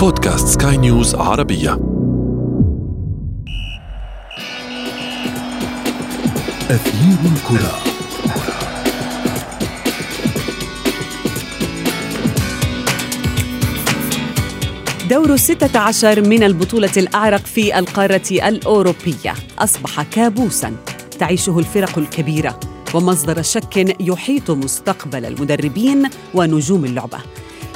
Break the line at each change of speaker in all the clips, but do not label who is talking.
بودكاست سكاي نيوز عربية.
أثير الكرة.
دور الستة عشر من البطولة الأعرق في القارة الأوروبية. أصبح كابوساً. تعيشه الفرق الكبيرة. ومصدر شك يحيط مستقبل المدربين ونجوم اللعبة.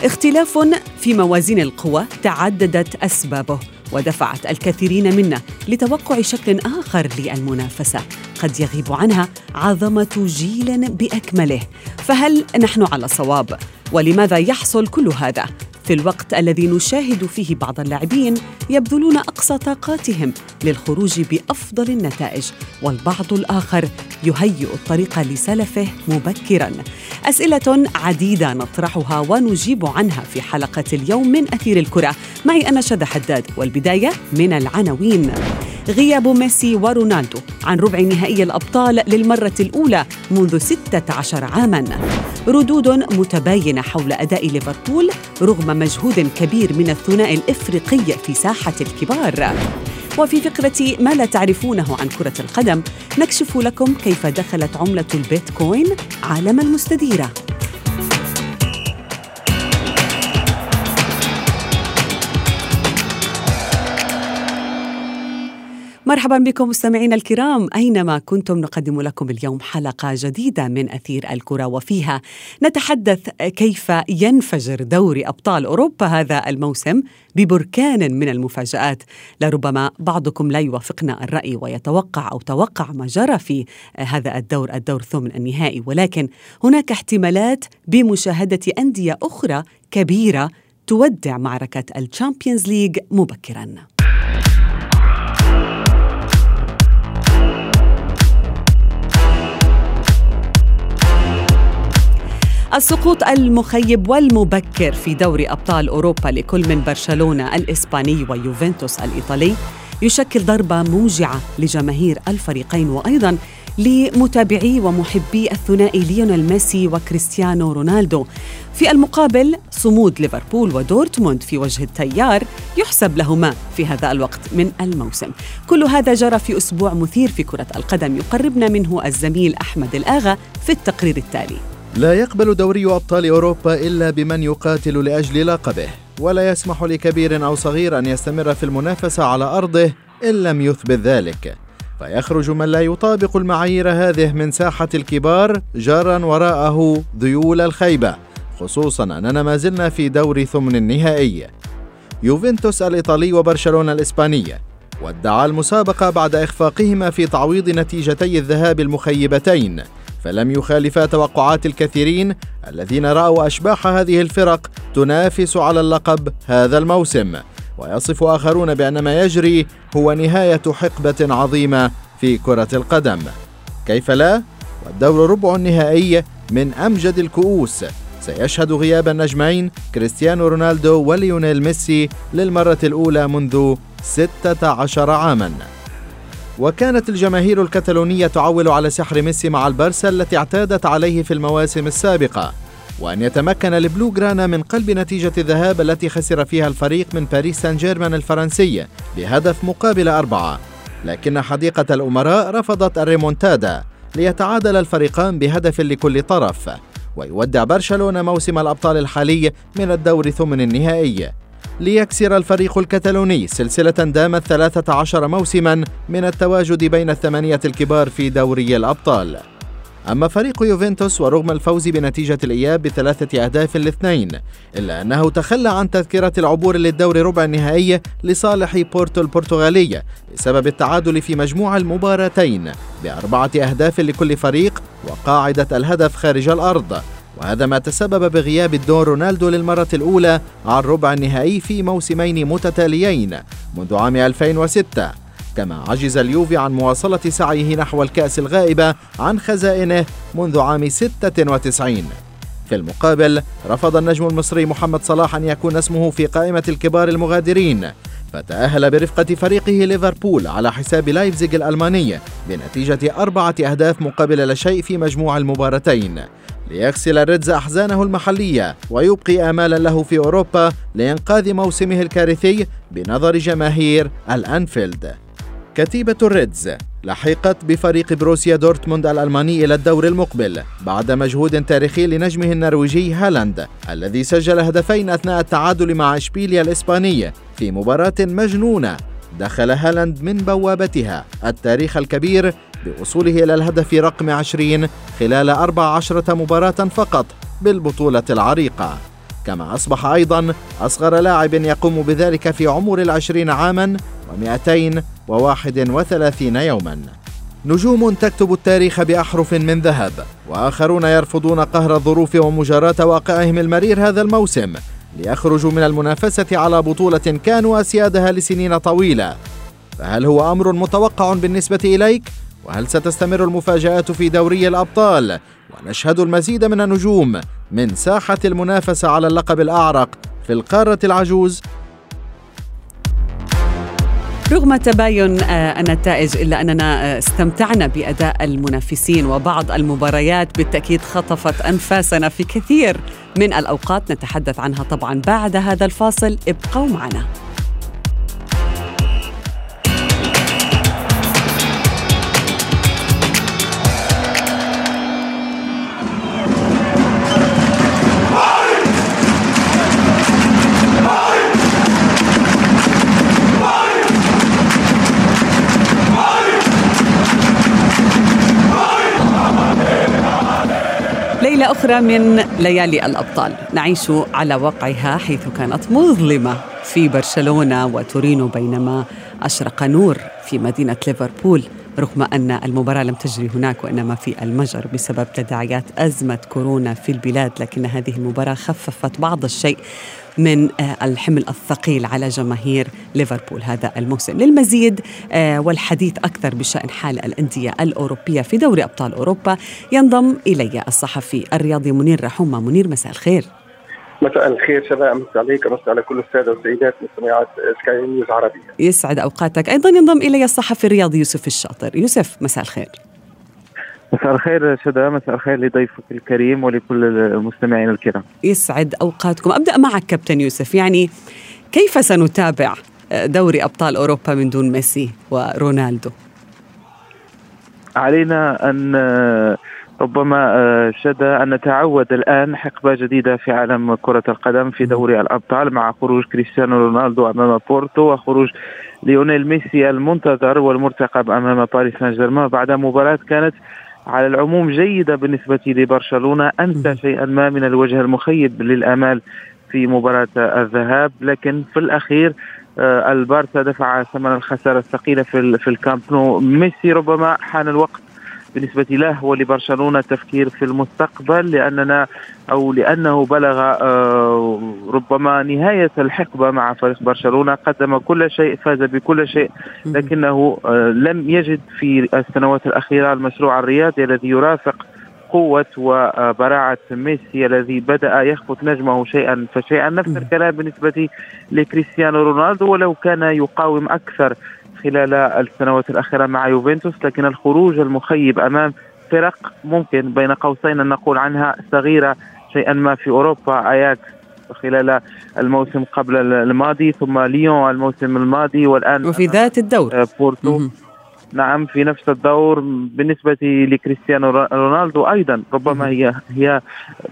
اختلاف في موازين القوى تعددت أسبابه ودفعت الكثيرين منا لتوقع شكل آخر للمنافسة قد يغيب عنها عظمة جيل بأكمله فهل نحن على صواب؟ ولماذا يحصل كل هذا؟ في الوقت الذي نشاهد فيه بعض اللاعبين يبذلون أقصى طاقاتهم للخروج بأفضل النتائج والبعض الآخر يهيئ الطريق لسلفه مبكرا. أسئلة عديدة نطرحها ونجيب عنها في حلقة اليوم من أثير الكرة. معي أنا شذى حداد والبداية من العناوين. غياب ميسي ورونالدو عن ربع نهائي الأبطال للمرة الأولى منذ 16 عاماً. ردود متباينة حول أداء ليفربول رغم مجهود كبير من الثنائي الإفريقي في ساحة الكبار. وفي فقرة ما لا تعرفونه عن كرة القدم نكشف لكم كيف دخلت عملة البيتكوين عالم المستديرة. مرحبا بكم مستمعينا الكرام. أينما كنتم نقدم لكم اليوم حلقة جديدة من أثير الكرة وفيها نتحدث كيف ينفجر دوري أبطال أوروبا هذا الموسم ببركان من المفاجآت. لربما بعضكم لا يوافقنا الرأي ويتوقع أو توقع ما جرى في هذا الدور الدور الثمن النهائي. ولكن هناك احتمالات بمشاهدة أندية أخرى كبيرة تودع معركة ال Champions League مبكرا. السقوط المخيب والمبكر في دوري أبطال أوروبا لكل من برشلونة الإسباني ويوفنتوس الإيطالي يشكل ضربة موجعة لجماهير الفريقين وأيضا لمتابعي ومحبي الثنائي ليونيل ميسي وكريستيانو رونالدو. في المقابل صمود ليفربول ودورتموند في وجه التيار يحسب لهما في هذا الوقت من الموسم. كل هذا جرى في أسبوع مثير في كرة القدم يقربنا منه الزميل أحمد الآغا في التقرير التالي.
لا يقبل دوري أبطال أوروبا إلا بمن يقاتل لأجل لقبه ولا يسمح لكبير أو صغير أن يستمر في المنافسة على أرضه إن لم يثبت ذلك. فيخرج من لا يطابق المعايير هذه من ساحة الكبار جارا وراءه ذيول الخيبة خصوصا أننا ما زلنا في دور ثمن النهائي. يوفنتوس الإيطالي وبرشلونة الإسبانية وادعى المسابقة بعد إخفاقهما في تعويض نتيجتي الذهاب المخيبتين. فلم يخالفا توقعات الكثيرين الذين رأوا أشباح هذه الفرق تنافس على اللقب هذا الموسم. ويصف آخرون بأن ما يجري هو نهاية حقبة عظيمة في كرة القدم. كيف لا؟ والدور ربع النهائي من أمجد الكؤوس. سيشهد غياب النجمين كريستيانو رونالدو وليونيل ميسي للمرة الأولى منذ 16 عاما. وكانت الجماهير الكتالونية تعول على سحر ميسي مع البرسا التي اعتادت عليه في المواسم السابقة وأن يتمكن البلو جرانا من قلب نتيجة الذهاب التي خسر فيها الفريق من باريس سان جيرمان الفرنسي بهدف مقابل أربعة. لكن حديقة الأمراء رفضت الريمونتادا ليتعادل الفريقان بهدف لكل طرف ويودع برشلونة موسم الأبطال الحالي من الدور ثمن النهائي. ليكسر الفريق الكتالوني سلسلة دامت 13 موسما من التواجد بين الثمانية الكبار في دوري الأبطال. أما فريق يوفنتوس ورغم الفوز بنتيجة الإياب بثلاثة أهداف لاثنين إلا أنه تخلى عن تذكرة العبور للدور ربع النهائي لصالح بورتو البرتغالية بسبب التعادل في مجموع المباراتين بأربعة أهداف لكل فريق وقاعدة الهدف خارج الأرض. وهذا ما تسبب بغياب الدور رونالدو للمرة الأولى عن ربع النهائي في موسمين متتاليين منذ عام 2006 كما عجز اليوفي عن مواصلة سعيه نحو الكأس الغائبة عن خزائنه منذ عام 96 في المقابل رفض النجم المصري محمد صلاح أن يكون اسمه في قائمة الكبار المغادرين فتأهل برفقة فريقه ليفربول على حساب لايفزيغ الألماني بنتيجة أربعة أهداف مقابل لا شيء في مجموع المباراتين. ليغسل ال Reds أحزانه المحلية ويبقي آمالا له في أوروبا لإنقاذ موسمه الكارثي بنظر جماهير الأنفيلد. كتيبة ال Reds لحقت بفريق بروسيا دورتموند الألماني إلى الدور المقبل بعد مجهود تاريخي لنجمه النرويجي هالاند الذي سجل هدفين أثناء التعادل مع إشبيليا الإسباني في مباراة مجنونة دخل هالاند من بوابتها. التاريخ الكبير بوصوله إلى الهدف رقم 20 خلال 14 مباراة فقط بالبطولة العريقة. كما أصبح أيضا أصغر لاعب يقوم بذلك في عمر العشرين عاما و231 يوما. نجوم تكتب التاريخ بأحرف من ذهب وآخرون يرفضون قهر الظروف ومجاراة واقعهم المرير هذا الموسم ليخرجوا من المنافسة على بطولة كانوا أسيادها لسنين طويلة. فهل هو أمر متوقع بالنسبة إليك؟ وهل ستستمر المفاجآت في دوري الأبطال؟ ونشهد المزيد من النجوم من ساحة المنافسة على اللقب الأعرق في القارة العجوز.
رغم تباين آه، النتائج إلا أننا آه، استمتعنا بأداء المنافسين وبعض المباريات بالتأكيد خطفت أنفاسنا في كثير من الأوقات. نتحدث عنها طبعا بعد هذا الفاصل. ابقوا معنا. ليلة أخرى من ليالي الأبطال. نعيش على واقعها حيث كانت مظلمة في برشلونة وتورينو بينما أشرق نور في مدينة ليفربول. رغم أن المباراة لم تجري هناك وإنما في المجر بسبب تداعيات أزمة كورونا في البلاد لكن هذه المباراة خففت بعض الشيء. من آه، الحمل الثقيل على جماهير ليفربول هذا الموسم. للمزيد آه، والحديث أكثر بشأن حال الأندية الأوروبية في دوري أبطال أوروبا ينضم إلي الصحفي الرياضي منير رحومة منير مساء الخير.
مساء الخير شباب. مساء عليك مساء على كل السادة والسيدات مستمعات سكاي نيوز عربية.
يسعد أوقاتك. أيضا ينضم إلي الصحفي الرياضي يوسف الشاطر. يوسف مساء الخير.
مساء الخير شدا مساء الخير لضيفك الكريم ولكل المستمعين الكرام.
يسعد أوقاتكم. أبدأ معك كابتن يوسف. يعني كيف سنتابع دوري أبطال أوروبا من دون ميسي ورونالدو؟
علينا أن ربما شدا أن نتعود الآن حقبة جديدة في عالم كرة القدم في دوري الأبطال مع خروج كريستيانو رونالدو أمام بورتو وخروج ليونيل ميسي المنتظر والمرتقب أمام باريس سان جيرمان. بعد مباراة كانت على العموم جيدة بالنسبة لبرشلونة. أنسى شيئا ما من الوجه المخيب للآمال في مباراة الذهاب. لكن في الأخير آه، البارسا دفع ثمن الخسارة الثقيلة في في الكامب نو. ميسي ربما حان الوقت. بالنسبة له ولبرشلونة التفكير في المستقبل لأننا أو لأنه بلغ آه، ربما نهاية الحقبة مع فريق برشلونة قدم كل شيء فاز بكل شيء لكنه آه، لم يجد في السنوات الأخيرة المشروع الرياضي الذي يرافق قوة وبراعة ميسي الذي بدأ يخفت نجمه شيئا فشيئا. نفس الكلام بالنسبة لكريستيانو رونالدو ولو كان يقاوم أكثر خلال السنوات الأخيرة مع يوفنتوس لكن الخروج المخيب أمام فرق ممكن بين قوسين أن نقول عنها صغيرة شيئا ما في أوروبا أياكس خلال الموسم قبل الماضي ثم ليون الموسم الماضي والآن
وفي ذات الدور.
آه، بورتو. نعم في نفس الدور بالنسبة لكريستيانو رونالدو أيضا. ربما هي هي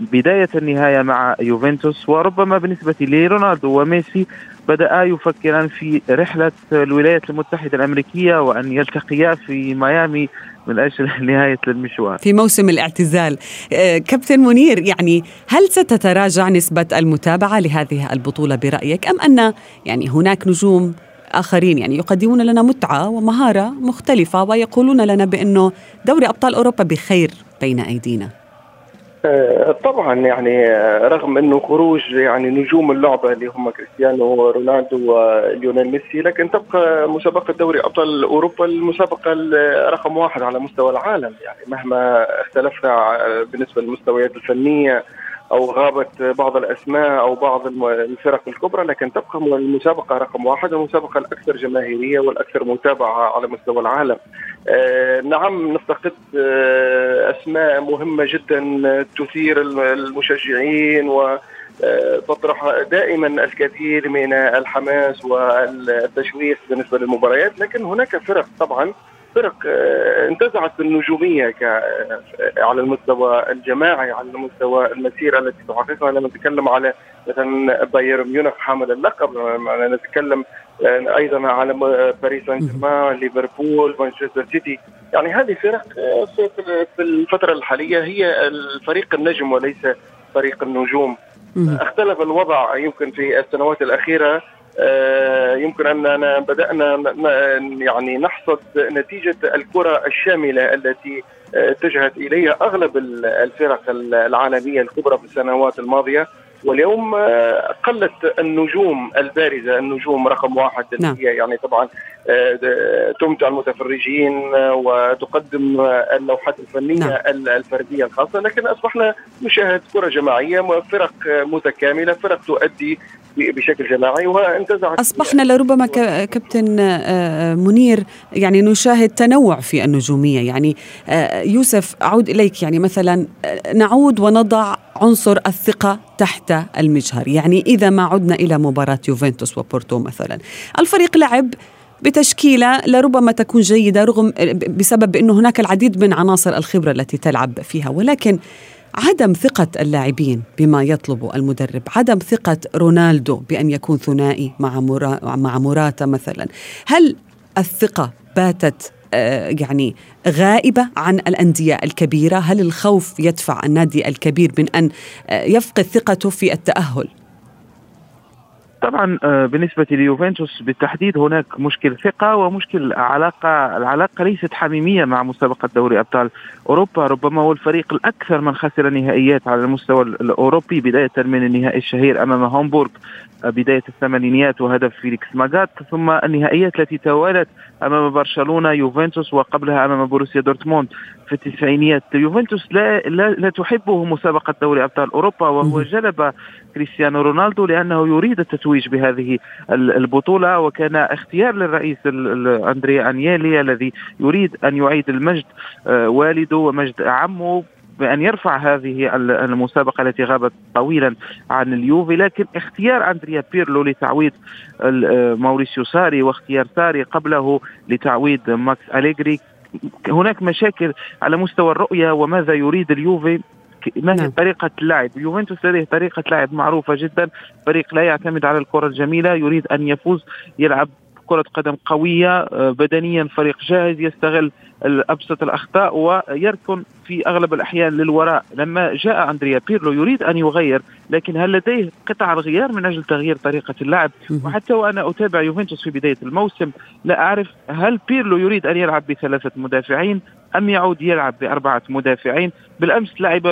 بداية النهاية مع يوفنتوس وربما بالنسبة لرونالدو وميسي بدأ يفكران في رحلة الولايات المتحدة الأمريكية وأن يلتقيا في ميامي من أجل نهاية المشوار.
في موسم الاعتزال. آه، كابتن منير يعني هل ستتراجع نسبة المتابعة لهذه البطولة برأيك؟ أم أن يعني هناك نجوم آخرين يعني يقدمون لنا متعة ومهارة مختلفة ويقولون لنا بأنه دوري أبطال أوروبا بخير بين أيدينا.
آه، طبعا يعني آه، رغم أنه خروج يعني نجوم اللعبة اللي هم كريستيانو رونالدو وليونيل ميسي لكن تبقى مسابقة دوري أبطال أوروبا المسابقة رقم واحد على مستوى العالم يعني مهما اختلفنا بالنسبة للمستويات الفنية أو غابت بعض الأسماء أو بعض الفرق الكبرى لكن تبقى المسابقة رقم واحد المسابقه الأكثر جماهيرية والأكثر متابعة على مستوى العالم. نعم نفتقد أسماء مهمة جدا تثير المشجعين و تطرح دائما الكثير من الحماس والتشويق بالنسبة للمباريات لكن هناك فرق طبعا فرق آه، انتزعت النجومية على المستوى الجماعي على المستوى المسيرة التي تحققها. لما نتكلم على مثلا بايرن ميونخ حامل اللقب نتكلم آه، أيضا على باريس سان جيرمان ليفربول مانشستر سيتي. يعني هذه فرق آه، في الفترة الحالية هي الفريق النجم وليس فريق النجوم. اختلف الوضع يمكن في السنوات الأخيرة آه، يمكن اننا بدأنا يعني نحصد نتيجة الكرة الشاملة التي آه، اتجهت إليها أغلب الفرق العالمية الكبرى في السنوات الماضية. واليوم آه، قلت النجوم البارزة النجوم رقم واحد نعم. هي يعني طبعا تمتع المتفرجين وتقدم اللوحات الفنية نعم. الفردية الخاصة لكن أصبحنا نشاهد كرة جماعية فرق متكاملة فرق تؤدي بشكل جماعي وانتزعت
أصبحنا لربما كابتن آه، آه، منير يعني نشاهد تنوع في النجومية يعني آه، يوسف أعود إليك يعني مثلا نعود ونضع عنصر الثقة تحت المجهر. يعني إذا ما عدنا إلى مباراة يوفنتوس وبورتو مثلا. الفريق لعب بتشكيلة لربما تكون جيدة رغم بسبب إنه هناك العديد من عناصر الخبرة التي تلعب فيها. ولكن عدم ثقة اللاعبين بما يطلب المدرب عدم ثقة رونالدو بأن يكون ثنائي مع مع موراتا مثلا. هل الثقة باتت يعني غائبة عن الأندية الكبيرة. هل الخوف يدفع النادي الكبير من أن آه، يفقد ثقته في التأهل؟
طبعا آه، بالنسبة ليوفنتوس بالتحديد هناك مشكل ثقة ومشكل علاقة العلاقة ليست حميمية مع مسابقة دوري أبطال أوروبا. ربما هو الفريق الأكثر من خسر نهائيات على المستوى الأوروبي بداية من النهائي الشهير أمام هامبورغ آه، بداية الثمانينيات وهدف فيليكس ماجات. ثم النهائيات التي توالت أمام برشلونة يوفنتوس وقبلها أمام بروسيا دورتموند. في التسعينيات. يوفنتوس لا, لا, لا تحبه مسابقة دوري أبطال أوروبا وهو جلب كريستيانو رونالدو لأنه يريد التتويج بهذه البطولة وكان اختيار للرئيس أندريا أنييلي الذي يريد أن يعيد المجد آه، والده ومجد عمه بأن يرفع هذه المسابقة التي غابت طويلا عن اليوفي. لكن اختيار أندريا بيرلو لتعويض آه، موريسيو ساري واختيار ساري قبله لتعويض ماكس أليغري هناك مشاكل على مستوى الرؤية وماذا يريد اليوفي ما هي نعم. طريقة اللعب يوفنتوس لديه طريقة لعب معروفة جدا فريق لا يعتمد على الكرة الجميلة يريد أن يفوز يلعب كرة قدم قوية آه، بدنيا فريق جاهز يستغل ابسط الأخطاء ويركن في أغلب الأحيان للوراء. لما جاء أندريا بيرلو يريد أن يغير لكن هل لديه قطع الغيار من أجل تغيير طريقة اللعب؟ وحتى وأنا أتابع يوفنتوس في بداية الموسم لا أعرف هل بيرلو يريد أن يلعب بثلاثة مدافعين أم يعود يلعب بأربعة مدافعين. بالأمس لعب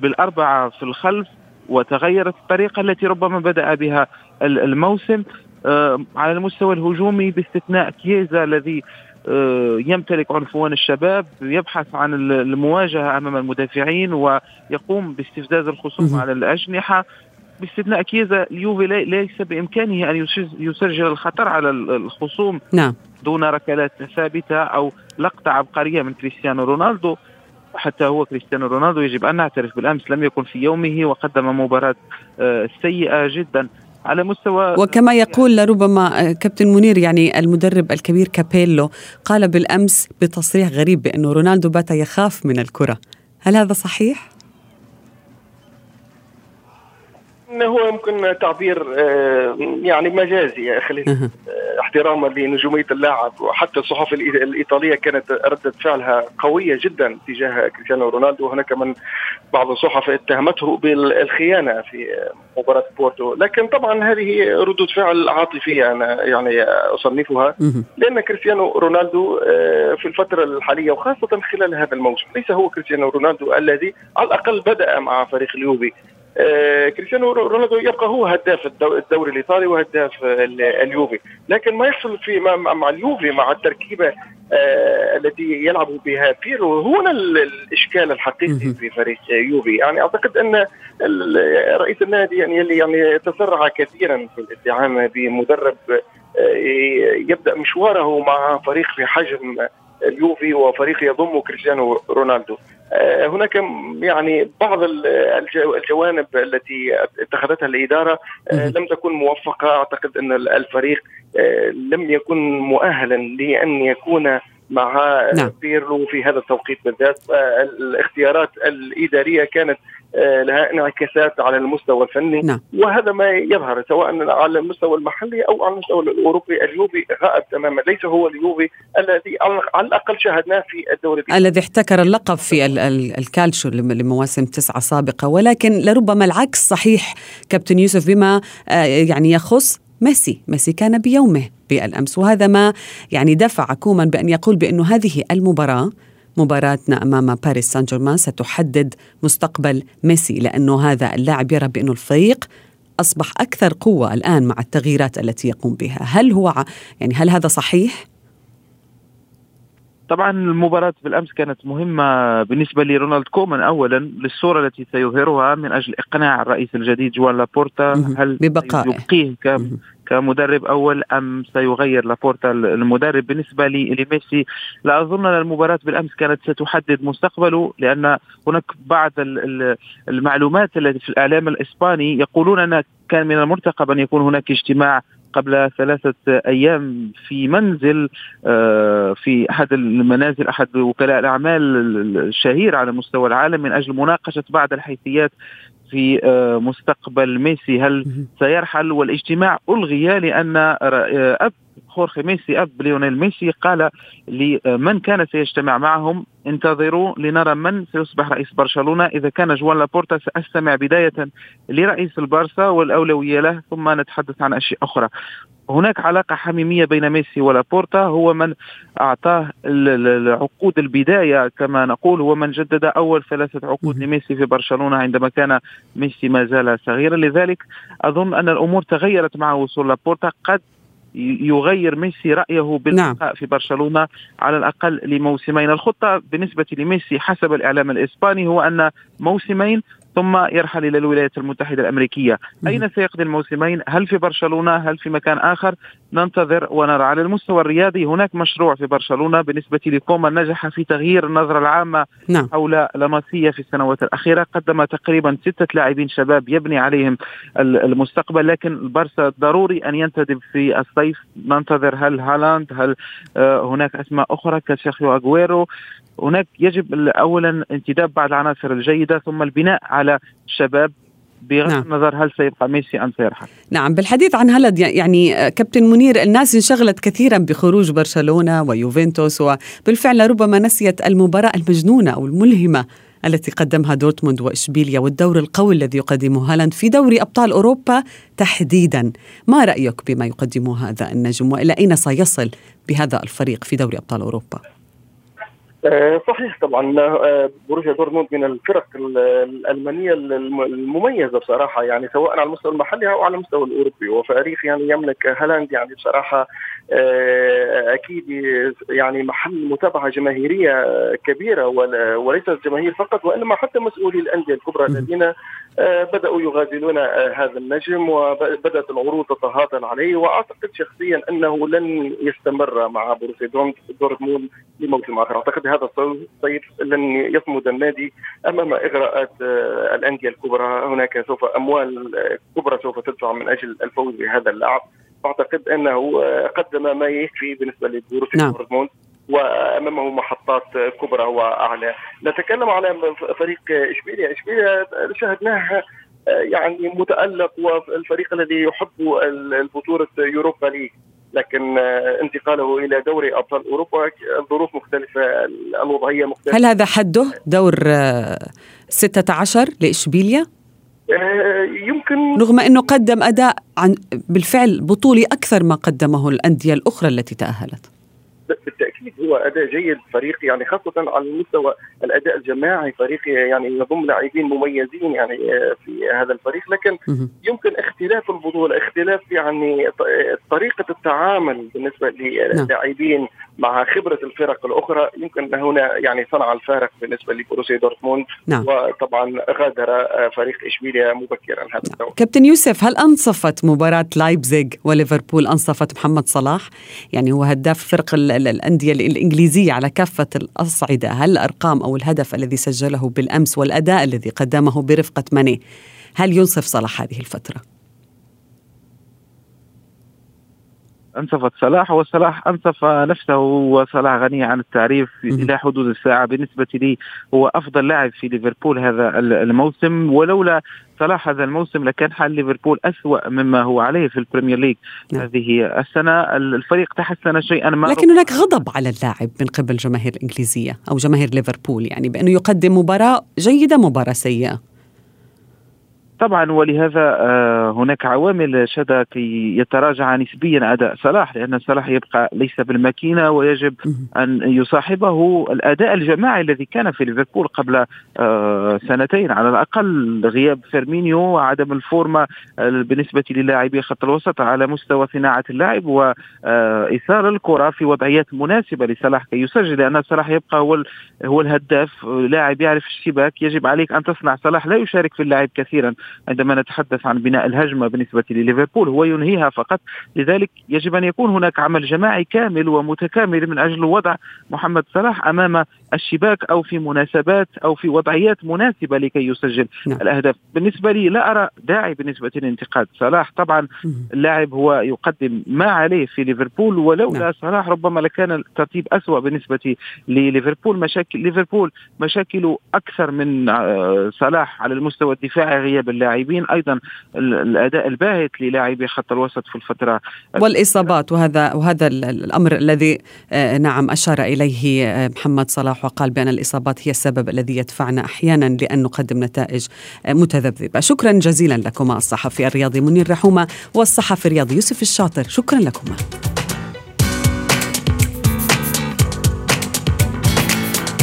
بالأربعة في الخلف وتغيرت الطريقة التي ربما بدأ بها الموسم. على المستوى الهجومي باستثناء كييزا الذي آه، يمتلك عنفوان الشباب يبحث عن المواجهة أمام المدافعين ويقوم باستفزاز الخصوم على الأجنحة. باستثناء كيزا اليوفي ليس بإمكانه أن يسجل الخطر على الخصوم
نعم.
دون ركلات ثابتة أو لقطة عبقرية من كريستيانو رونالدو. حتى هو كريستيانو رونالدو يجب أن نعترف بالأمس لم يكن في يومه وقدم مباراة آه، سيئة جدا. على مستوى
وكما يقول لربما كابتن منير يعني المدرب الكبير كابيلو قال بالأمس بتصريح غريب بأنه رونالدو بات يخاف من الكرة. هل هذا صحيح؟
هو يمكن تعبير آه، يعني مجازي خلينا احتراما لنجومية اللاعب. وحتى الصحف الإيطالية كانت ردة فعلها قوية جدا تجاه كريستيانو رونالدو. هناك من بعض الصحف اتهمته بالخيانة في مباراة بورتو لكن طبعا هذه ردود فعل عاطفية أنا يعني أصنفها لأن كريستيانو رونالدو آه، في الفترة الحالية وخاصة خلال هذا الموسم ليس هو كريستيانو رونالدو الذي على الأقل بدأ مع فريق اليوفي. آه، كريستيانو رونالدو يبقى هو هداف الدوري الإيطالي وهداف اليوفي. لكن ما يحصل في مع اليوفي مع التركيبة آه التي يلعب بها بيرو هنا الإشكال الحقيقي في فريق يوفي. يعني أعتقد أن رئيس النادي يعني اللي يعني تسرع كثيرا في الاستعانه بمدرب آه يبدأ مشواره مع فريق في حجم اليوفي وفريق يضم كريستيانو رونالدو. هناك يعني بعض الجوانب التي اتخذتها الإدارة لم تكن موفقة. أعتقد أن الفريق لم يكن مؤهلا لأن يكون مع نعم. بيرلو في هذا التوقيت بالذات. الاختيارات الإدارية كانت آه، لها انعكاسات على المستوى الفني. نعم. وهذا ما يظهر سواء على المستوى المحلي أو على المستوى الأوروبي. اليوفي غائب تماما. ليس هو اليوفي الذي على الأقل شاهدناه في الدوري
الذي احتكر اللقب في الكالتشو لمواسم تسعة سابقة. ولكن لربما العكس صحيح كابتن يوسف بما آه، يعني يخص ميسي. ميسي كان بيومه بالأمس. وهذا ما يعني دفع كومان بأن يقول بأن هذه المباراة مباراتنا أمام باريس سان جيرمان ستحدد مستقبل ميسي لأنه هذا اللاعب يرى بانه الفريق أصبح أكثر قوة الآن مع التغييرات التي يقوم بها، هل هو يعني هل هذا صحيح؟
طبعا المباراة بالأمس كانت مهمة بالنسبة لرونالد كومان أولا للصورة التي سيظهرها من أجل إقناع الرئيس الجديد جوان لابورتا.
هل ببقائه
يبقيه كمدرب أول أم سيغير لابورتا المدرب. بالنسبة لميسي لا أظن أن المباراة بالأمس كانت ستحدد مستقبله لأن هناك بعض المعلومات التي في الإعلام الإسباني يقولون أن كان من المرتقب أن يكون هناك اجتماع قبل ثلاثة أيام في منزل آه، في أحد المنازل أحد وكلاء الأعمال الشهير على مستوى العالم من أجل مناقشة بعض الحيثيات في آه، مستقبل ميسي. هل سيرحل والاجتماع؟ ألغي لأن آه، أب خورخي ميسي أب ليونيل ميسي قال لمن كان سيجتمع معهم؟ انتظروا لنرى من سيصبح رئيس برشلونة. إذا كان جوان لابورتا سأستمع بداية لرئيس البارسا والأولوية له ثم نتحدث عن أشياء أخرى. هناك علاقة حميمية بين ميسي ولابورتا هو من أعطاه عقود البداية كما نقول هو من جدد أول ثلاثة عقود لميسي في برشلونة عندما كان ميسي ما زال صغيرا. لذلك أظن أن الأمور تغيرت مع وصول لابورتا. قد يغير ميسي رأيه بالبقاء نعم. في برشلونة على الأقل لموسمين. الخطة بالنسبة لميسي حسب الإعلام الإسباني هو أن موسمين ثم يرحل إلى الولايات المتحدة الأمريكية، أين سيقضي الموسمين؟ هل في برشلونة؟ هل في مكان آخر؟ ننتظر ونرى على المستوى الرياضي هناك مشروع في برشلونة بالنسبة لكوما نجح في تغيير النظرة العامة نعم. حول لاماسيا في السنوات الأخيرة، قدم تقريبا ستة لاعبين شباب يبني عليهم المستقبل لكن البارسا ضروري أن ينتدب في الصيف، ننتظر هل هالاند؟ هل آه، هناك أسماء أخرى كشيخيو أغويرو؟ هناك يجب اولا انتداب بعض العناصر الجيدة ثم البناء على الشباب بغض نعم. النظر هل سيبقى ميسي أم سيرحل.
نعم بالحديث عن هلد يعني كابتن منير الناس انشغلت كثيرا بخروج برشلونة ويوفنتوس وبالفعل ربما نسيت المباراة المجنونة أو الملهمة التي قدمها دورتموند وإشبيليا والدور القوي الذي يقدمه هالاند في دوري أبطال أوروبا تحديدا. ما رأيك بما يقدمه هذا النجم؟ وإلى أين سيصل بهذا الفريق في دوري أبطال أوروبا؟
آه، صحيح طبعا آه، بروسيا دورتموند من الفرق الألمانية المميزة بصراحة يعني سواء على المستوى المحلي أو على المستوى الأوروبي وفريق يعني يملك هالاند يعني بصراحة آه، أكيد يعني محل متابعة جماهيرية كبيرة وليس الجماهير فقط وإنما حتى مسؤولي الأندية الكبرى الذين بدأوا يغازلون هذا النجم وبدأت العروض تتهاطل عليه. وأعتقد شخصيا أنه لن يستمر مع بروسيا دورتموند لموسم آخر. أعتقد هذا الصيف لن يصمد النادي أمام إغراءات آه، الأندية الكبرى. هناك سوف أموال كبرى سوف تدفع من أجل الفوز بهذا اللاعب. أعتقد أنه آه، قدم ما يكفي بالنسبة لبروسيا نعم. دورتموند. وأمامه محطات كبرى وأعلى. نتكلم على فريق اشبيليا اشبيليا شاهدناه آه، يعني متألق والفريق الذي يحب البطولة Europa League لكن انتقاله إلى دوري أبطال أوروبا الظروف مختلفة الوضعية مختلفة.
هل هذا حده دور 16 آه، لاشبيليا؟
يمكن.
رغم أنه قدم أداء عن بالفعل بطولي أكثر ما قدمه الأندية الأخرى التي تأهلت.
بالتأكيد هو أداء جيد فريق يعني خاصة على مستوى الأداء الجماعي فريق يعني يضم لاعبين مميزين يعني في هذا الفريق. لكن يمكن اختلاف البطولة اختلاف يعني طريقة التعامل بالنسبة للاعبين نعم. مع خبرة الفرق الأخرى. يمكن هنا يعني صنع الفارق بالنسبة لبروسيا دورتموند. نعم. وطبعا غادر فريق إشبيليا مبكرا هذا الدور.
كابتن يوسف هل أنصفت مباراة لايبزيغ وليفربول أنصفت محمد صلاح؟ يعني هو هداف فرق الأندية الإنجليزية على كافة الأصعدة. هل الأرقام أو الهدف الذي سجله بالأمس والأداء الذي قدمه برفقة ماني هل ينصف صلاح هذه الفترة؟
أنصفت صلاح وصلاح أنصف نفسه وصلاح غني عن التعريف إلى حدود الساعة. بالنسبة لي هو أفضل لاعب في ليفربول هذا الموسم ولولا صلاح هذا الموسم لكان حال ليفربول أسوأ مما هو عليه في ال Premier League نعم. هذه السنة. الفريق تحسن شيئا. ما
لكن هناك غضب على اللاعب من قبل جماهير الإنجليزية أو جماهير ليفربول يعني بأنه يقدم مباراة جيدة مباراة سيئة.
طبعا ولهذا آه، هناك عوامل شدا كي يتراجع نسبيا أداء صلاح لأن صلاح يبقى ليس بالماكينة ويجب أن يصاحبه الأداء الجماعي الذي كان في ليفربول قبل آه، سنتين. على الأقل غياب فيرمينيو وعدم الفورمة آه، بالنسبة للاعبي خط الوسط على مستوى صناعة اللعب وايصال الكرة في وضعيات مناسبة لصلاح. كي يسجل لأن صلاح يبقى هو هو الهداف. لاعب يعرف الشباك يجب عليك أن تصنع. صلاح لا يشارك في اللعب كثيرا. عندما نتحدث عن بناء الهجمة بالنسبة لليفربول هو ينهيها فقط. لذلك يجب أن يكون هناك عمل جماعي كامل ومتكامل من أجل وضع محمد صلاح أمام الشباك أو في مناسبات أو في وضعيات مناسبة لكي يسجل نعم. الأهداف. بالنسبة لي لا أرى داعي بالنسبة لانتقاد صلاح. طبعا اللاعب هو يقدم ما عليه في ليفربول ولولا نعم. صلاح ربما لكان الترتيب أسوأ بالنسبة لليفربول. مشاكل ليفربول مشاكله أكثر من آه، صلاح على المستوى الدفاعي غياب اللاعبين أيضا الأداء الباهت للاعبي خط الوسط في الفترة
والإصابات وهذا وهذا الأمر الذي آه، نعم أشار إليه آه، محمد صلاح وقال بأن الإصابات هي السبب الذي يدفعنا أحيانا لأن نقدم نتائج آه، متذبذبة. شكرا جزيلا لكما الصحفي الرياضي منير رحومة والصحفي الرياضي يوسف الشاطر. شكرا لكما.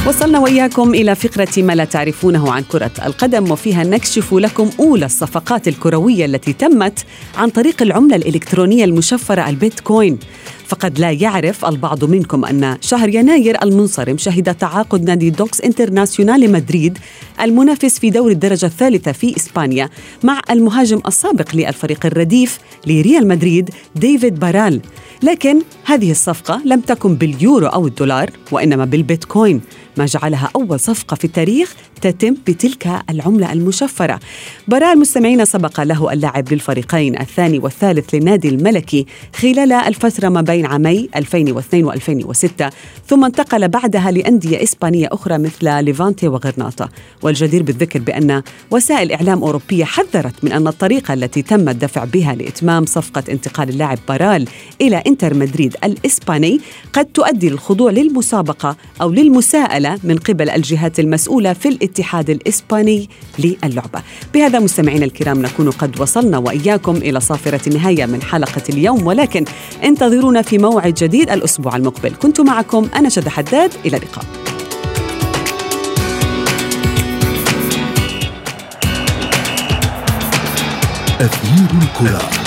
وصلنا وإياكم إلى فقرة ما لا تعرفونه عن كرة القدم وفيها نكشف لكم أولى الصفقات الكروية التي تمت عن طريق العملة الإلكترونية المشفرة البيتكوين. فقد لا يعرف البعض منكم أن شهر يناير المنصرم شهد تعاقد نادي دوكس انترناسيونال مدريد المنافس في دوري الدرجة الثالثة في إسبانيا مع المهاجم السابق للفريق الرديف لريال مدريد ديفيد بارال. لكن هذه الصفقة لم تكن باليورو أو الدولار وإنما بالبيتكوين ما جعلها أول صفقة في التاريخ تتم بتلك العملة المشفرة. براء المستمعين سبق له اللعب للفريقين الثاني والثالث للنادي الملكي خلال الفترة ما بين عامي 2002 و2006 ثم انتقل بعدها لأندية إسبانية أخرى مثل ليفانتي وغرناطة. والجدير بالذكر بأن وسائل إعلام أوروبية حذرت من أن الطريقة التي تم الدفع بها لإتمام صفقة انتقال اللاعب بارال إلى إنتر مدريد الإسباني قد تؤدي للخضوع للمسابقة أو للمساءلة من قبل الجهات المسؤولة في الإتحاد. الإسباني للعبة. بهذا مستمعينا الكرام نكون قد وصلنا وإياكم إلى صافرة النهاية من حلقة اليوم. ولكن انتظرونا في موعد جديد الأسبوع المقبل. كنت معكم أنا شد حداد. إلى اللقاء.
أثير الكرة.